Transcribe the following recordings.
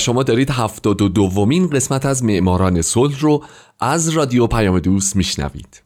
شما دارید هفتاد و دومین قسمت از معماران صلح رو از رادیو پیام دوست میشنوید.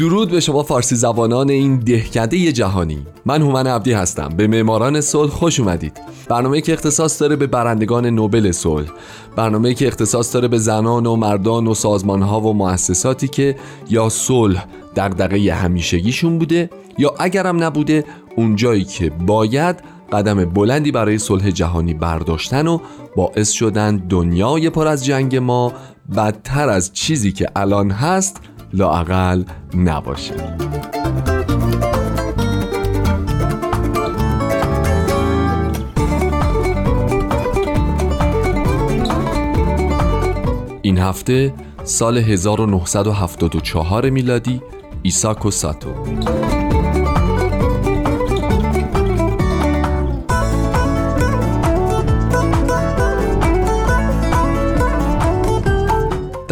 درود به شما فارسی زبانان این دهکده جهانی. من هومن عبدی هستم. به معماران صلح خوش اومدید. برنامه که اختصاص داره به برندگان نوبل صلح. برنامه که اختصاص داره به زنان و مردان و سازمان ها و مؤسساتی که یا صلح دغدغه همیشگیشون بوده یا اگرم نبوده اونجایی که باید قدم بلندی برای صلح جهانی برداشتن و باعث شدن دنیای پر از جنگ ما بدتر از چیزی که الان هست لاقل نباشه. این هفته سال 1974 میلادی ایساکو ساتو.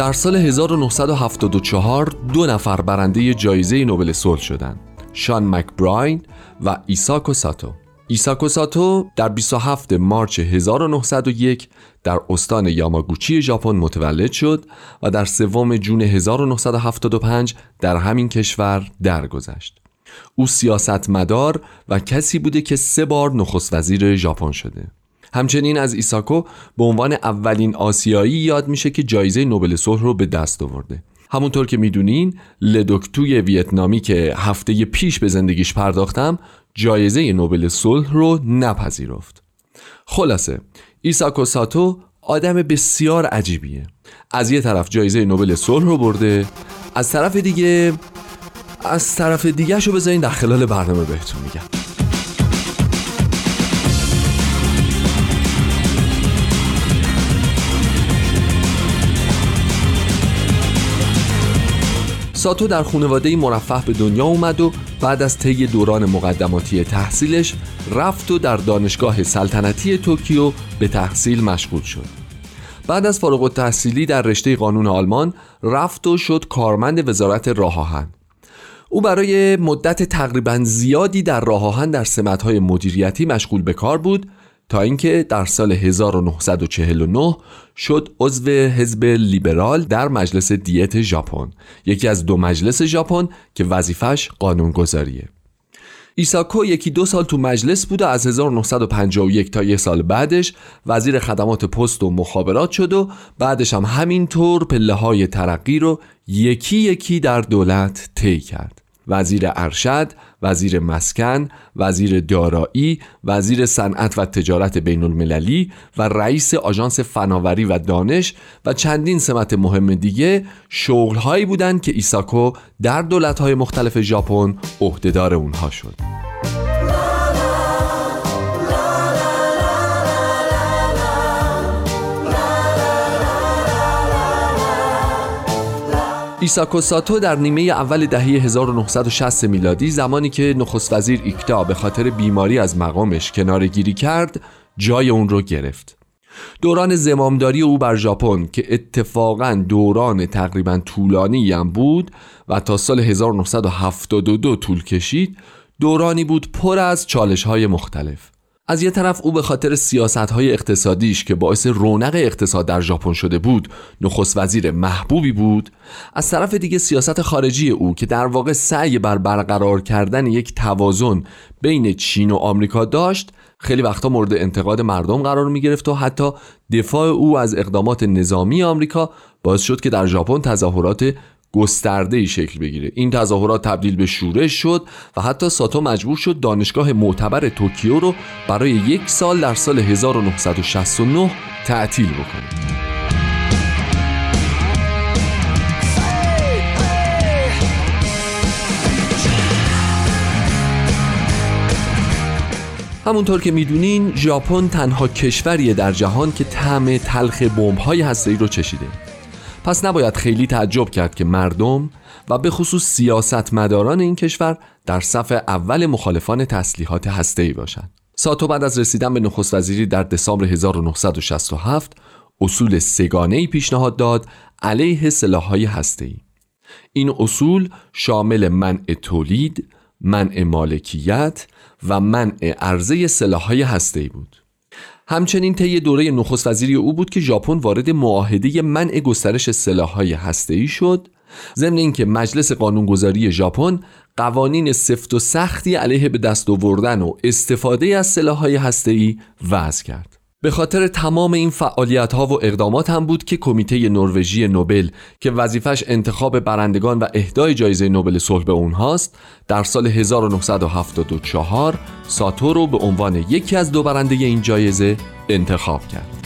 در سال 1974 دو نفر برنده جایزه نوبل صلح شدند شان مکبراین و ایساکو ساتو ایساکو ساتو در 27 مارچ 1901 در استان یاماگوچی ژاپن متولد شد و در سوم جون 1975 در همین کشور درگذشت. او سیاستمدار و کسی بوده که سه بار نخست وزیر ژاپن شده. همچنین از ایساکو به عنوان اولین آسیایی یاد میشه که جایزه نوبل صلح رو به دست آورده. همونطور که می‌دونین لدوکتوی ویتنامی که هفته پیش به زندگیش پرداختم جایزه نوبل صلح رو نپذیرفت. خلاصه ایساکو ساتو آدم بسیار عجیبیه از یه طرف جایزه نوبل صلح رو برده از طرف دیگه از طرف دیگه شو بذارین در خلال برنامه بهتون میگم ساتو در خانواده مرفه به دنیا اومد و بعد از طی دوران مقدماتی تحصیلش رفت و در دانشگاه سلطنتی توکیو به تحصیل مشغول شد. بعد از فارغ التحصیلی در رشته قانون آلمان رفت و شد کارمند وزارت راه آهن او برای مدت تقریبا زیادی در راه آهن در سمت‌های مدیریتی مشغول به کار بود تا اینکه در سال 1949 شد عضو حزب لیبرال در مجلس دیت ژاپن. یکی از دو مجلس ژاپن که وظیفش قانونگذاریه. ایساکو یکی دو سال تو مجلس بود و از 1951 تا یه سال بعدش وزیر خدمات پست و مخابرات شد و بعدش هم همینطور پله های ترقی رو یکی یکی در دولت طی کرد. وزیر ارشد، وزیر مسکن، وزیر دارایی، وزیر صنعت و تجارت بین المللی و رئیس آژانس فناوری و دانش و چندین سمت مهم دیگه شغلهایی بودند که ایساکو در دولت‌های مختلف ژاپن عهدهدار اونها شد. ایساکو ساتو در نیمه اول دهه 1960 میلادی زمانی که نخست وزیر ایکتا به خاطر بیماری از مقامش کنار گیری کرد جای اون رو گرفت. دوران زمامداری او بر ژاپن که اتفاقا دوران تقریبا طولانی هم بود و تا سال 1972 طول کشید دورانی بود پر از چالش های مختلف. از یه طرف او به خاطر سیاست های اقتصادیش که باعث رونق اقتصاد در ژاپن شده بود نخست وزیر محبوبی بود از طرف دیگه سیاست خارجی او که در واقع سعی بر برقرار کردن یک توازن بین چین و آمریکا داشت خیلی وقتا مورد انتقاد مردم قرار می گرفت و حتی دفاع او از اقدامات نظامی آمریکا باعث شد که در ژاپن تظاهرات گسترده ای شکل بگیره. این تظاهرات تبدیل به شورش شد و حتی ساتو مجبور شد دانشگاه معتبر توکیو رو برای یک سال در سال 1969 تعطیل بکنه. همونطور که می‌دونین ژاپن تنها کشوریه در جهان که طعم تلخ بمب‌های هسته‌ای رو چشیده. پس نباید خیلی تعجب کرد که مردم و به خصوص سیاست مداران این کشور در صف اول مخالفان تسلیحات هسته‌ای باشند. ساتو بعد از رسیدن به نخست وزیری در دسامبر 1967 اصول سگانه پیشنهاد داد علیه سلاح‌های هسته‌ای. این اصول شامل منع تولید، منع مالکیت و منع عرضه سلاح‌های هسته‌ای بود. همچنین طی دوره نخست وزیری او بود که ژاپن وارد معاهده منع گسترش سلاح‌های هسته‌ای شد. ضمن اینکه مجلس قانونگذاری ژاپن قوانین سفت و سختی علیه به دست آوردن و استفاده از سلاح‌های هسته‌ای وضع کرد. به خاطر تمام این فعالیت ها و اقدامات هم بود که کمیته نروژی نوبل که وظیفش انتخاب برندگان و اهدای جایزه نوبل صلح به اونهاست در سال 1974 ساتو رو به عنوان یکی از دو برنده این جایزه انتخاب کرد.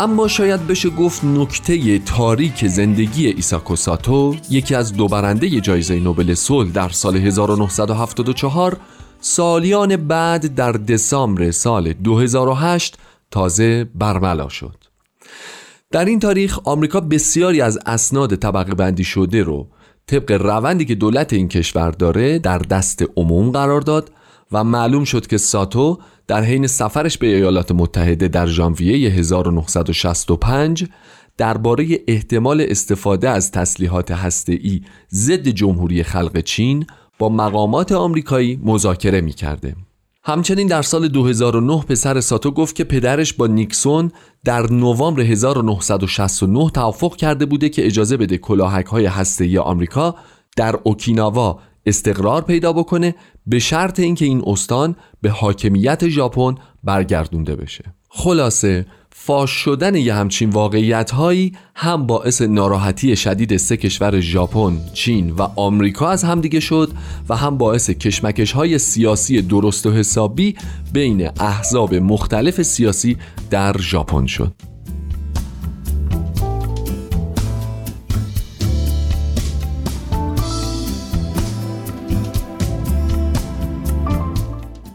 اما شاید بشه گفت نکته تاریک زندگی ایساکو ساتو یکی از دو برنده جایزه نوبل صلح در سال 1974 سالیان بعد در دسامبر سال 2008 تازه برملا شد. در این تاریخ آمریکا بسیاری از اسناد طبقه بندی شده رو طبق روندی که دولت این کشور داره در دست عموم قرار داد و معلوم شد که ساتو در حین سفرش به ایالات متحده در ژانویه 1965 درباره احتمال استفاده از تسلیحات هسته‌ای ضد جمهوری خلق چین با مقامات آمریکایی مذاکره می کرده. همچنین در سال 2009 پسر ساتو گفت که پدرش با نیکسون در نوامبر 1969 توافق کرده بوده که اجازه بده کلاهک های هسته‌ای آمریکا در اوکیناوا استقرار پیدا بکنه به شرط اینکه این استان به حاکمیت ژاپن برگردونده بشه خلاصه فاش شدن یه همچین واقعیت هایی هم باعث ناراحتی شدید سه کشور ژاپن، چین و آمریکا از همدیگه شد و هم باعث کشمکش های سیاسی درست و حسابی بین احزاب مختلف سیاسی در ژاپن شد.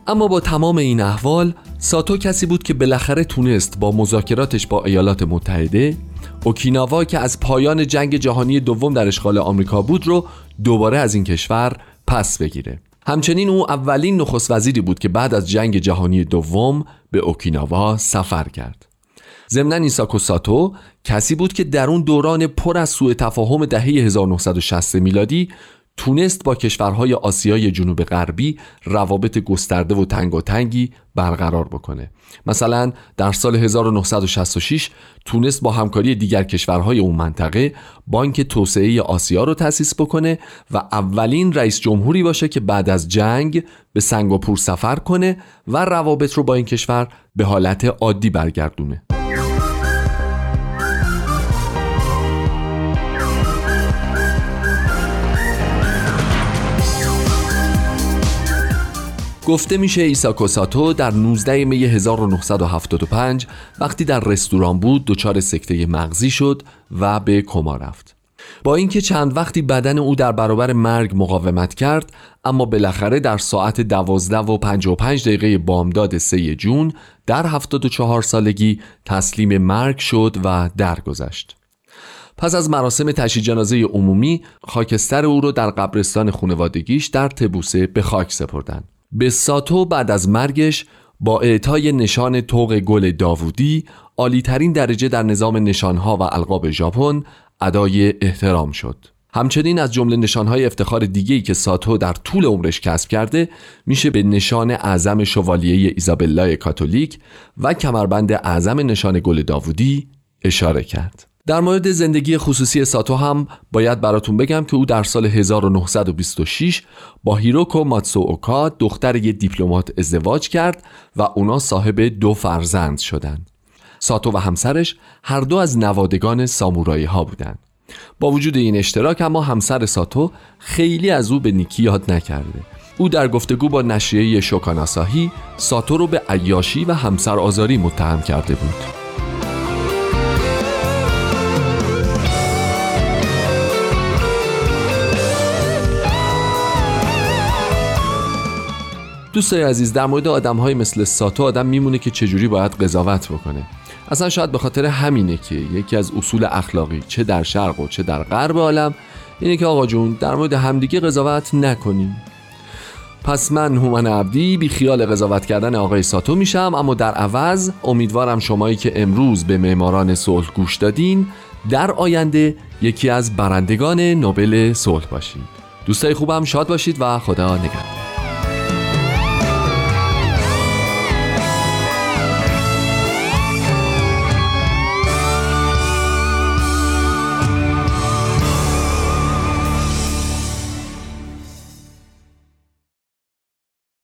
اما با تمام این احوال ساتو کسی بود که بالاخره تونست با مذاکراتش با ایالات متحده اوکیناوا که از پایان جنگ جهانی دوم در اشغال آمریکا بود رو دوباره از این کشور پس بگیره. همچنین او اولین نخست وزیری بود که بعد از جنگ جهانی دوم به اوکیناوا سفر کرد. ضمن ایساکو ساتو کسی بود که در اون دوران پر از سوء تفاهم دهه 1960 میلادی تونست با کشورهای آسیای جنوب غربی روابط گسترده و تنگاتنگی برقرار بکنه. مثلا در سال 1966 تونست با همکاری دیگر کشورهای اون منطقه بانک توسعه آسیا رو تأسیس بکنه و اولین رئیس جمهوری باشه که بعد از جنگ به سنگاپور سفر کنه و روابط رو با این کشور به حالت عادی برگردونه. گفته میشه ایسا ساتو در 19 می 1975 وقتی در رستوران بود دچار سکته مغزی شد و به کما رفت. با اینکه چند وقتی بدن او در برابر مرگ مقاومت کرد اما بالاخره در ساعت 12 و 55 دقیقه بامداد 3 جون در 74 سالگی تسلیم مرگ شد و درگذشت. پس از مراسم تشییع جنازه عمومی خاکستر او را در قبرستان خانوادگیش در تبوسه به خاک سپردند. به ساتو بعد از مرگش با اعطای نشان توق گل داوودی عالیترین درجه در نظام نشانها و القاب ژاپن ادای احترام شد. همچنین از جمله نشانهای افتخار دیگه‌ای که ساتو در طول عمرش کسب کرده میشه به نشان اعظم شوالیه ایزابلا کاتولیک و کمربند اعظم نشان گل داوودی اشاره کرد. در مورد زندگی خصوصی ساتو هم باید براتون بگم که او در سال 1926 با هیروکو ماتسو اوکا دختر یه دیپلمات ازدواج کرد و اونا صاحب دو فرزند شدند. ساتو و همسرش هر دو از نوادگان سامورایی ها بودند. با وجود این اشتراک اما همسر ساتو خیلی از او به نیکی یاد نکرده. او در گفتگو با نشریه شوکاناساهی ساتو رو به عیاشی و همسر آزاری متهم کرده بود. دوستای عزیز در مورد آدم های مثل ساتو آدم میمونه که چجوری باید قضاوت بکنه. اصلا شاید به خاطر همینه که یکی از اصول اخلاقی چه در شرق و چه در غرب عالم اینه که آقا جون در مورد همدیگه قضاوت نکنیم. پس من هومن عبدی بی خیال قضاوت کردن آقای ساتو میشم اما در عوض امیدوارم شمایی که امروز به معماران صلح گوش دادین در آینده یکی از برندگان نوبل صلح باشید دوستای خوبم شاد باشید و خدا نگهدار.